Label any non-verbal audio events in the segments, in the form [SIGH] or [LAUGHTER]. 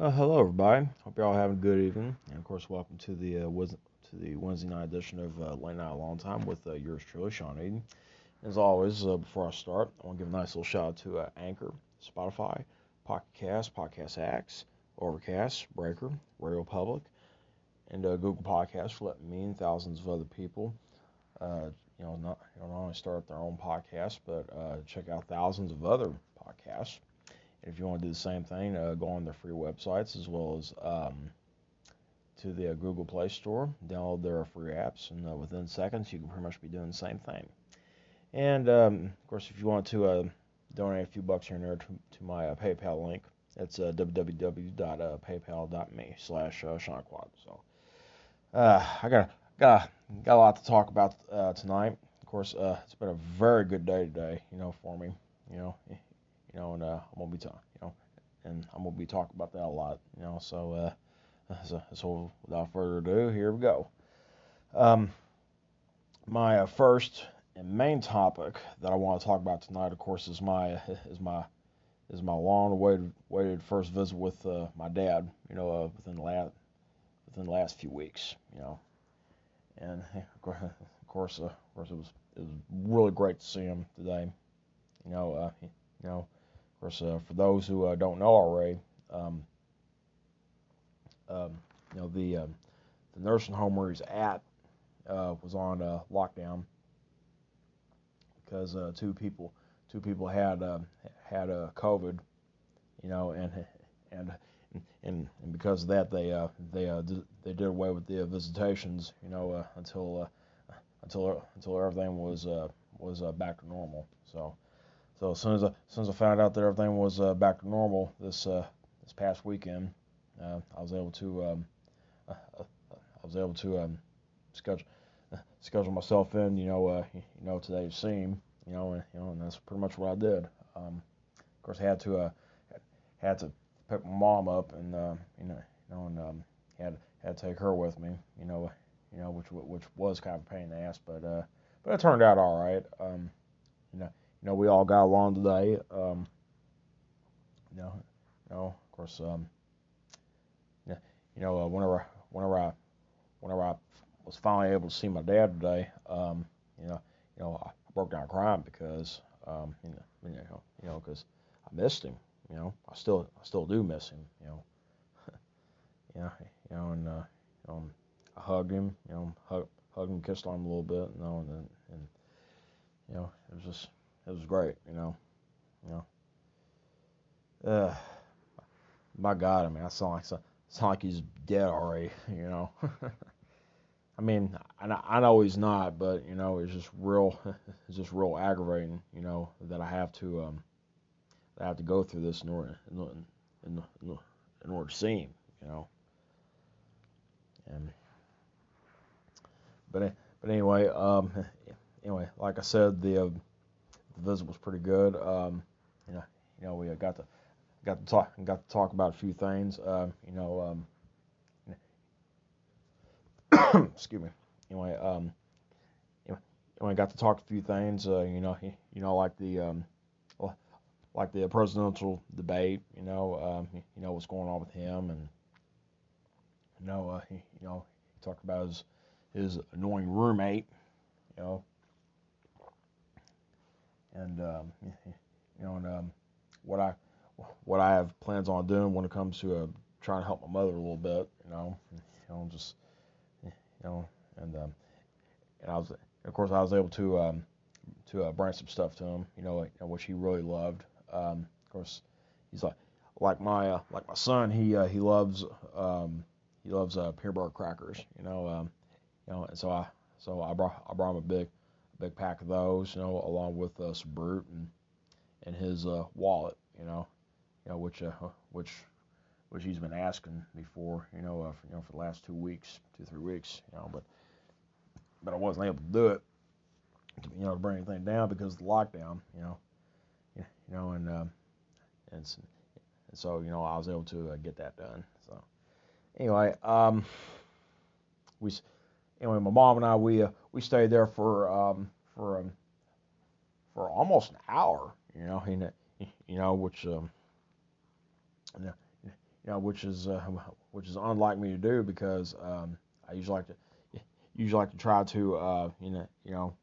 Uh, hello, everybody. Hope you're all having a good evening, and of course, welcome to the uh, to the Wednesday night edition of uh, Late Night Long Time with uh, yours truly, Sean Eden. As always, uh, before I start, I want to give a nice little shout out to uh, Anchor, Spotify, Pocket Cast, Podcast Addict, Overcast, Breaker, Radio Public, and uh, Google Podcasts for letting me and thousands of other people, you know, not you know, not only start their own podcast, but check out thousands of other podcasts. If you want to do the same thing, uh, go on their free websites as well as um, to the uh, Google Play Store, download their free apps, and uh, within seconds you can pretty much be doing the same thing. And um, of course, if you want to uh, donate a few bucks here and there to, to my uh, PayPal link, it's uh, www.paypal.me slash SeanQuad. So I got got got a lot to talk about tonight. Of course, it's been a very good day today, you know, for me. You know, you know, and uh, I'm gonna be talking, you know, and I'm gonna be talking about that a lot, you know. So, uh, so, so without further ado, here we go. Um, my uh, first and main topic that I want to talk about tonight, of course, is my is my is my long-awaited waited first visit with uh, my dad. You know, uh, within the last within the last few weeks. You know, and of course, uh, of course, it was it was really great to see him today. You know, uh, you know, course, uh, for those who uh, don't know already, um, um, you know the um, the nursing home where he's at uh, was on uh, lockdown because uh, two people two people had um, had COVID, you know, and and and and because of that they they did, they did away with the visitations, you know, until until until everything was was back to normal. So. So as soon as I, as soon as I found out that everything was uh, back to normal this uh, this past weekend, uh, I was able to um, uh, uh, I was able to um, schedule [LAUGHS] schedule myself in, you know, uh, you know, today to see him, you know, and you know, and that's pretty much what I did. Um, of course, I had to had to pick my mom up, and you know, you know, and um, had had to take her with me, you know, you know, which which was kind of a pain in the ass, but but it turned out all right. Um, you know we all got along today. Um, you know, you know, of course, um, you know, uh, whenever, whenever I, whenever I was finally able to see my dad today, um, you know, you know, I broke down crying because, um, you know, you know, because I missed him. You know, I still, I still do miss him. You know, yeah, you know, and uh, you I hugged him. You know, hug, hugged him, kissed on him a little bit. You know, and then, and you know, it was just it was great, you know. You know. Uh, my God, I mean, I sound like sound like he's dead already, [LAUGHS] you know. [LAUGHS] I mean, I, I know he's not, but you know, it's just real, [LAUGHS] it's just real aggravating, you know, that I have to, um, I have to go through this in order, in, in, in, in order to see him, you know. And, but, but anyway, um, anyway, like I said, the, uh, the visit was pretty good. Um, you know, you know, we got to got to talk and got to talk about a few things. Uh, you know, um, excuse me. Anyway, um, know, I got to talk a few things. Uh, you know, you know, like the um, like the presidential debate. You know, um, you know what's going on with him, and you know, uh, he, you know, he talked about his his annoying roommate. You know, and um, [LAUGHS] you know, and um, what I what I have plans on doing when it comes to uh, trying to help my mother a little bit, you know, [LAUGHS] you know, just [LAUGHS] you know, and um, and I was, of course, I was able to um, to uh, bring some stuff to him, you know, like, you know, which he really loved. Um, of course, he's like like my uh, like my son, he uh, he loves um, he loves uh, peanut butter crackers, you know, um, you know, and so I so I brought I brought him a big big pack of those, you know, along with uh, some Brut and and his uh, wallet, you know, you know, which uh, which which he's been asking me for, you know, uh, for, you know, for the last two weeks, two three weeks, you know, but but I wasn't able to do it, to, you know, to bring anything down because of the lockdown, you know, you know, and uh, and, and so you know I was able to uh, get that done. So anyway, um, we anyway, my mom and I we uh, we stayed there for um, for um, for almost an hour. You know, know, you know which um, you know, which is uh, which is unlike me to do because um, I usually like to usually like to try to uh, you know you know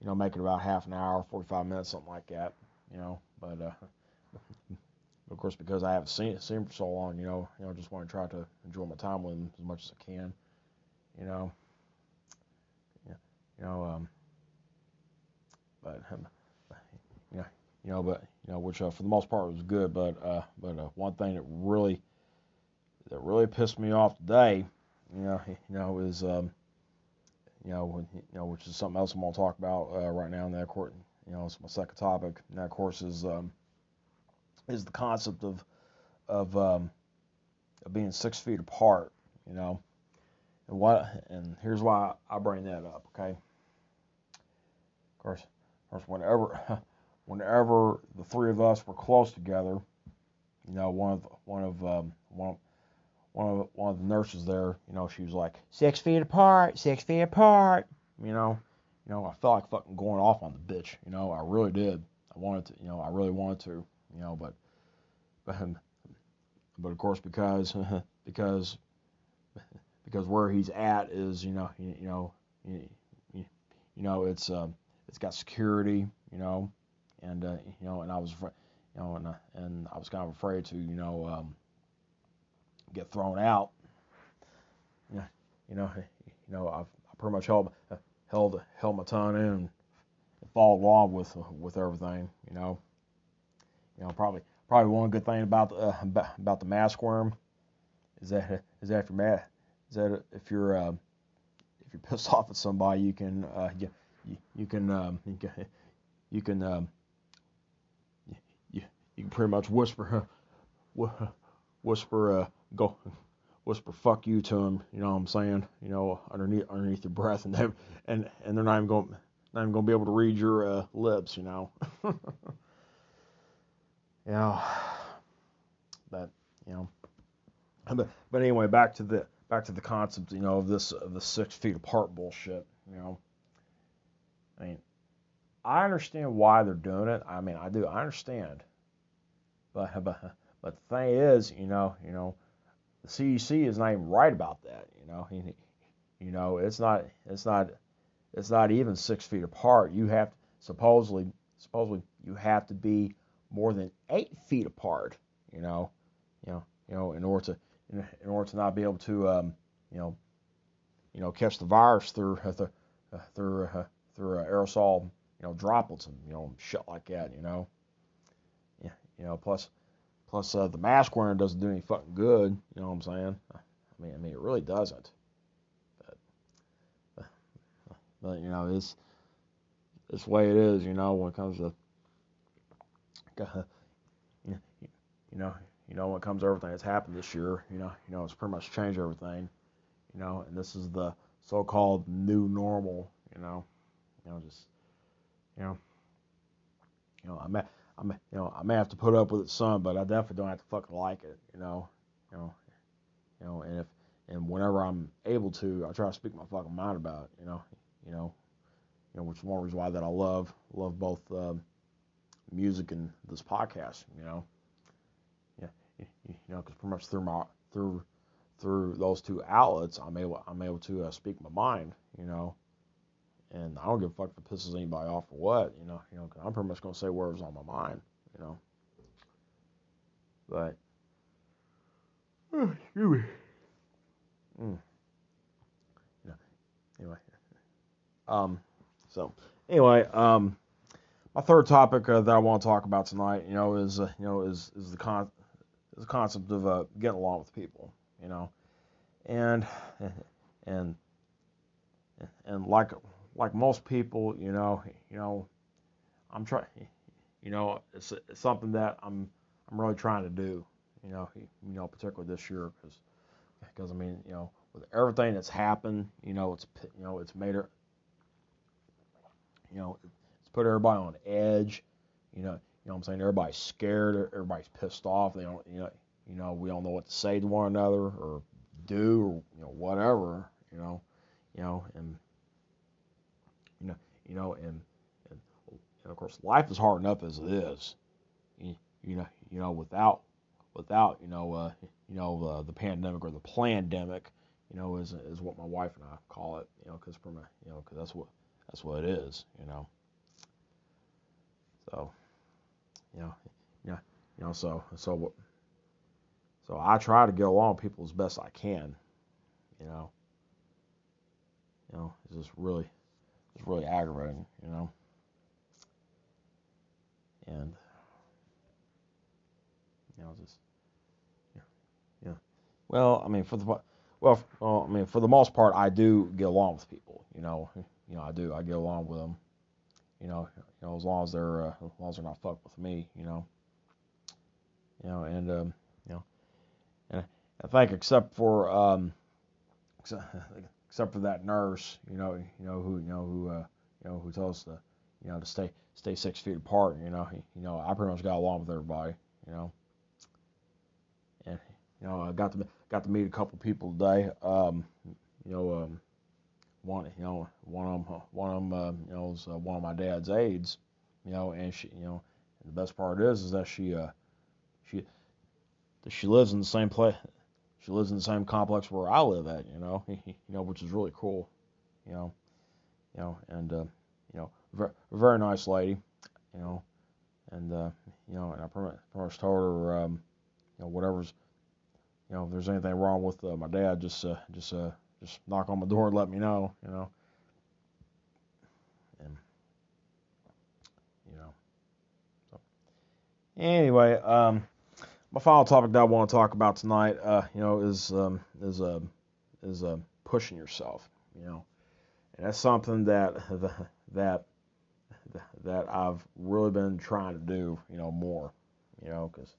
you know make it about half an hour, 45 minutes, something like that. You know, but uh, of course because I haven't seen seen him for so long, you know, you know, just want to try to enjoy my time with him as much as I can. You know, yeah, you know, um, um, yeah, you know, but you know, which uh, for the most part was good. But uh, but uh, one thing that really that really pissed me off today, you know, you know, is um, you know, you know, which is something else I'm gonna talk about uh, right now in that court. You know, it's my second topic. And that, of course, is um, is the concept of of um, of being six feet apart. You know, and what and here's why I bring that up. Okay. Of course, course, whenever [LAUGHS] whenever the three of us were close together, you know, one of one of um, one one of one of the nurses there, you know, she was like six feet apart, six feet apart. You know, you know, I felt like fucking going off on the bitch. You know, I really did. I wanted to, you know, I really wanted to, you know, but but [LAUGHS] but of course because [LAUGHS] because because where he's at is you know you, you know you, you, know it's um it's got security you know and uh, you know, and I was, you know, and uh, and I was kind of afraid to, you know, um, get thrown out. Yeah, you know, [LAUGHS] you know, I've I pretty much held held held my tongue in and followed along with with everything. You know, you know, probably probably one good thing about the uh, about the mask worm is that is that if you're mad, is that if you're uh, if you're [LAUGHS] pissed off at somebody, you can uh, you can um, [LAUGHS] you can you um, you can pretty much whisper, whisper, uh, go, [LAUGHS] whisper, fuck you to them. You know what I'm saying? You know, underneath underneath your breath, and they, and and they're not even going not even going to be able to read your uh, lips. You know. [LAUGHS] you know, but you know, but but anyway, back to the back to the concept. You know, of this of the six feet apart bullshit. You know, I mean, I understand why they're doing it. I mean, I do. I understand. But [LAUGHS] but but the thing is, you know, you know, the CDC is not even right about that. You know, you, you know, it's not it's not it's not even six feet apart. You have supposedly supposedly you have to be more than eight feet apart. You know, you know, you know, in order to in, in order to not be able to um, you know, you know, catch the virus through [LAUGHS] uh, through uh, through, uh, uh, aerosol you know droplets and you know shit like that. You know. yeah, You know, plus plus uh, the mask wearing doesn't do any fucking good. You know what I'm saying? I mean, I mean, it really doesn't. But, but you know, it's it's the way it is. You know, when it comes to you know, you know, when it comes to everything that's happened this year, you know, you know, it's pretty much changed everything. You know, and this is the so-called new normal. You know, you know, just you know, you know, I'm at I may, you know, I may have to put up with it some, but I definitely don't have to fucking like it, you know, you know, you know, and if and whenever I'm able to, I try to speak my fucking mind about it, you know, you know, you know, which is one reason why that I love love both um, music and this podcast, you know, yeah, you, you know, because pretty much through my through through those two outlets, I'm able I'm able to uh, speak my mind, you know, and I don't give a fuck if it pisses anybody off or what, you know. You know, i I'm pretty much gonna say whatever's on my mind, you know. But, oh, [SIGHS] excuse me. Mm. Anyway. Um. So anyway, um, my third topic uh, that I want to talk about tonight, you know, is uh, you know is is the con is the concept of uh, getting along with people, you know, and [LAUGHS] and and like like most people, you know, you know, I'm trying, you know, it's, it's, something that I'm I'm really trying to do, you know, you know, particularly this year because because I mean, you know, with everything that's happened, you know, it's you know, it's made it, you know, it's put everybody on edge, you know, you know what I'm saying? Everybody's scared, everybody's pissed off. They don't, you know, you know, we don't know what to say to one another or do or you know whatever, you know, you know, and you know, you know, and, and, and of course, life is hard enough as it is. You, know, you know, without without you know uh, you know uh, the pandemic or the pandemic, you know, is is what my wife and I call it, you know, because from a, you know, because that's what that's what it is, you know. So, you know, yeah, you know, so so so I try to get along with people as best I can, you know. You know, it's just really, it's really aggravating, you know. And you know, just yeah, yeah. Well, I mean, for the well, well, I mean, for the most part, I do get along with people. You know, you know, I do. I get along with them. You know, you know, as long as they're uh, as long as they're not fucked with me. You know. You know, and um, you know, and I think except for um, except [LAUGHS] for that nurse, you know, you know who, you know who, uh, you know who told us to, you know, to stay stay six feet apart. You know, you know, I pretty much got along with everybody. You know, and you know, I got to got to meet a couple people today. Um, you know, um, one, you know, one of them, one of them, uh, you know, was uh, one of my dad's aides. You know, and she, you know, the best part is, is that she, uh, she, she lives in the same place. She lives in the same complex where I live at. You know, you know, which is really cool. You know, you know, and uh, you know, very, very nice lady. You know, and uh, you know, and I pretty much told her, um, you know, whatever's you know, if there's anything wrong with uh, my dad, just uh, just uh, just knock on my door and let me know, you know. And you know, so anyway, um, my final topic that I want to talk about tonight, uh, you know, is um, is uh, is uh, pushing yourself, you know, and that's something that [LAUGHS] that that I've really been trying to do, you know, more, you know, because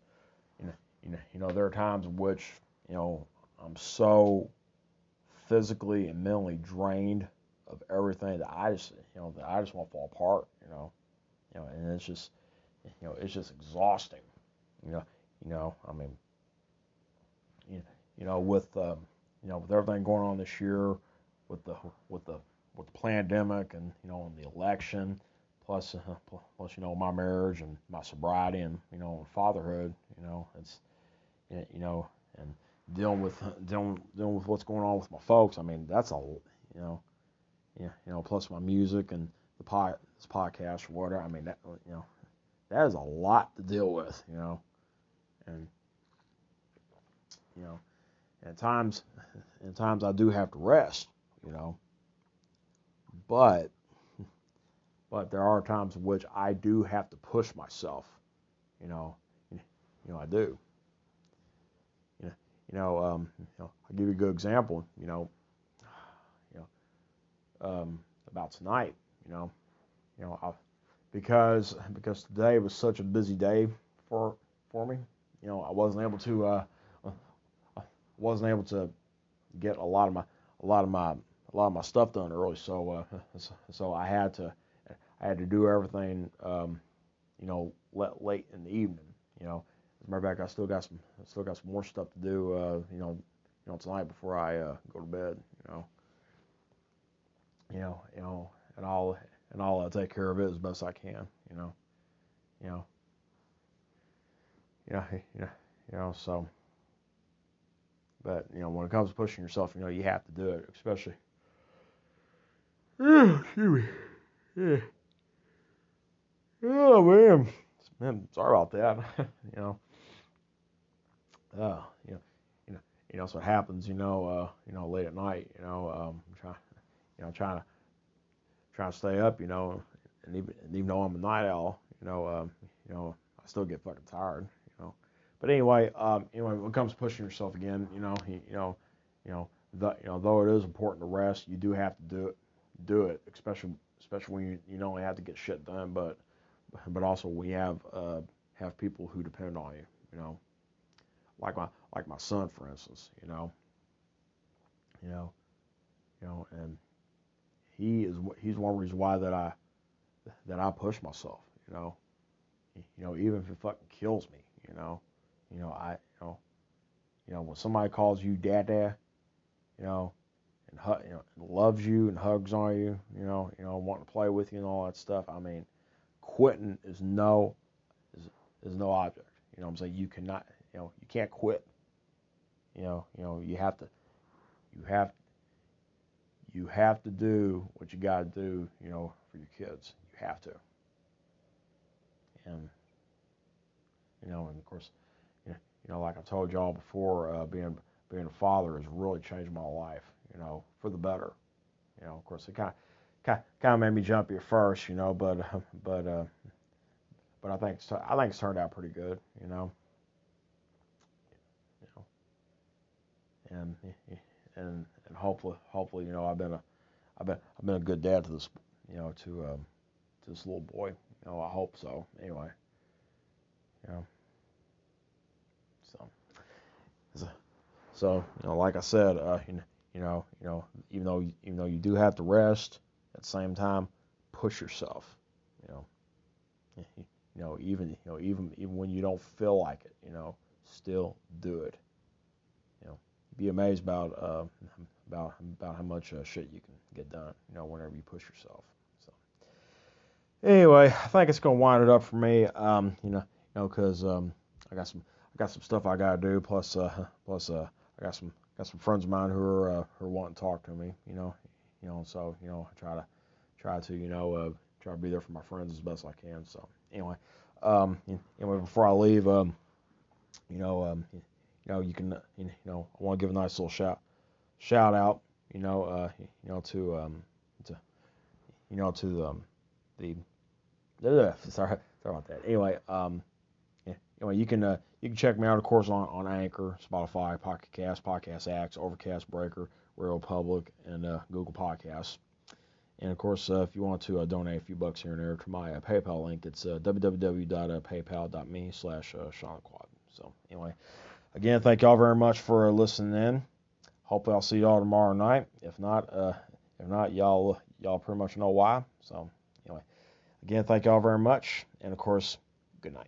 you know, you know, you know, there are times which, you know, I'm so physically and mentally drained of everything that I just, you know, that I just want to fall apart, you know, you know, and it's just, you know, it's just exhausting, you know, you know, I mean, you, know, with, um, you know, with everything going on this year, with the, with the, with the pandemic and, you know, and the election, plus, uh, plus, you know, my marriage and my sobriety and, you know, and fatherhood, you know, it's, you know, and dealing with dealing dealing with what's going on with my folks. I mean, that's a you know, yeah, you know, plus my music and the pod, this podcast or whatever. I mean, that you know, that is a lot to deal with, you know, and you know, at times, [LAUGHS] at times I do have to rest, you know, but [LAUGHS] but there are times in which I do have to push myself, you know, you know, I do. You know, um, you know, I'll give you a good example. You know, you know, um, about tonight. You know, you know, I, because because today was such a busy day for for me. You know, I wasn't able to uh, uh wasn't able to get a lot of my a lot of my a lot of my stuff done early. So uh, [LAUGHS] so I had to I had to do everything um, you know late in the evening. You know, as a matter of fact, I still got some, I still got some more stuff to do. Uh, you know, you know tonight before I uh, go to bed. You know, you know, you know, and I'll and I'll uh, take care of it as best I can. You know, you know, you know, you know, you know. So, but you know, when it comes to pushing yourself, you know, you have to do it, especially. excuse me. Yeah. Oh man, man, sorry about that. you know uh, you know, you know, you know, that's what happens, you know, uh, you know, late at night, you know, um, trying, you know, trying to, trying to stay up, you know, and even, and even though I'm a night owl, you know, um, you know, I still get fucking tired. But anyway, um, anyway, when it comes to pushing yourself again, you know, you, you know, you know, the, you know, though it is important to rest, you do have to do it, do it, especially, especially when you, you not only have to get shit done, but, but also we have, uh, have people who depend on you, you know like my like my son, for instance. You know, you know, you know, and he is he's one reason why that I that I push myself. You know, you know, even if it fucking kills me. You know, you know, I you know, you know, when somebody calls you dad, dad, you know, and you know, loves you and hugs on you, you know, you know, wanting to play with you and all that stuff. I mean, quitting is no is, is no object. You know, I'm saying you cannot. You know, you can't quit. You know, you know, you have to. You have. You have to do what you got to do. You know, for your kids, you have to. And you know, and of course, you know, like I told y'all before, uh, being being a father has really changed my life. You know, for the better. You know, of course, it kind of kind of made me jump at first. You know, but uh, [LAUGHS] but uh, but I think I think it's turned out pretty good. You know. You know. And and and hopefully hopefully you know I've been a I've been I've been a good dad to this you know to um, to this little boy. You know, I hope so. Anyway. You know. So. So you know, like I said, uh, you, you know, you know, even though even though you do have to rest, at the same time, push yourself. You know, [LAUGHS] you know, even you know, even even when you don't feel like it, you know, still do it. You know, be amazed about uh, about about how much uh, shit you can get done. You know, whenever you push yourself. So anyway, I think it's gonna wind it up for me. Um, you know, you know, cause um, I got some I got some stuff I gotta do. Plus, uh, plus, uh, I got some got some friends of mine who are uh, who are wanting to talk to me. You know, you know, so you know, I try to try to you know uh, try to be there for my friends as best I can. So anyway, um, anyway, before I leave, um, you know, um, you know, you can you know, I want to give a nice little shout shout out, you know, uh, you know, to um, to you know, to um, the uh, sorry sorry about that. Anyway, um, anyway, you can uh, you can check me out, of course, on, on Anchor, Spotify, Pocket Cast, Podcast Addict, Overcast Breaker, Radio Public, and uh, Google Podcasts. And of course, uh, if you want to uh, donate a few bucks here and there to my uh, PayPal link, it's uh, www.paypal.me slash uh, SeanQuad. So anyway, again, thank y'all very much for listening in. Hopefully, I'll see y'all tomorrow night. If not, uh, if not, y'all y'all pretty much know why. So anyway, again, thank y'all very much, and of course, good night.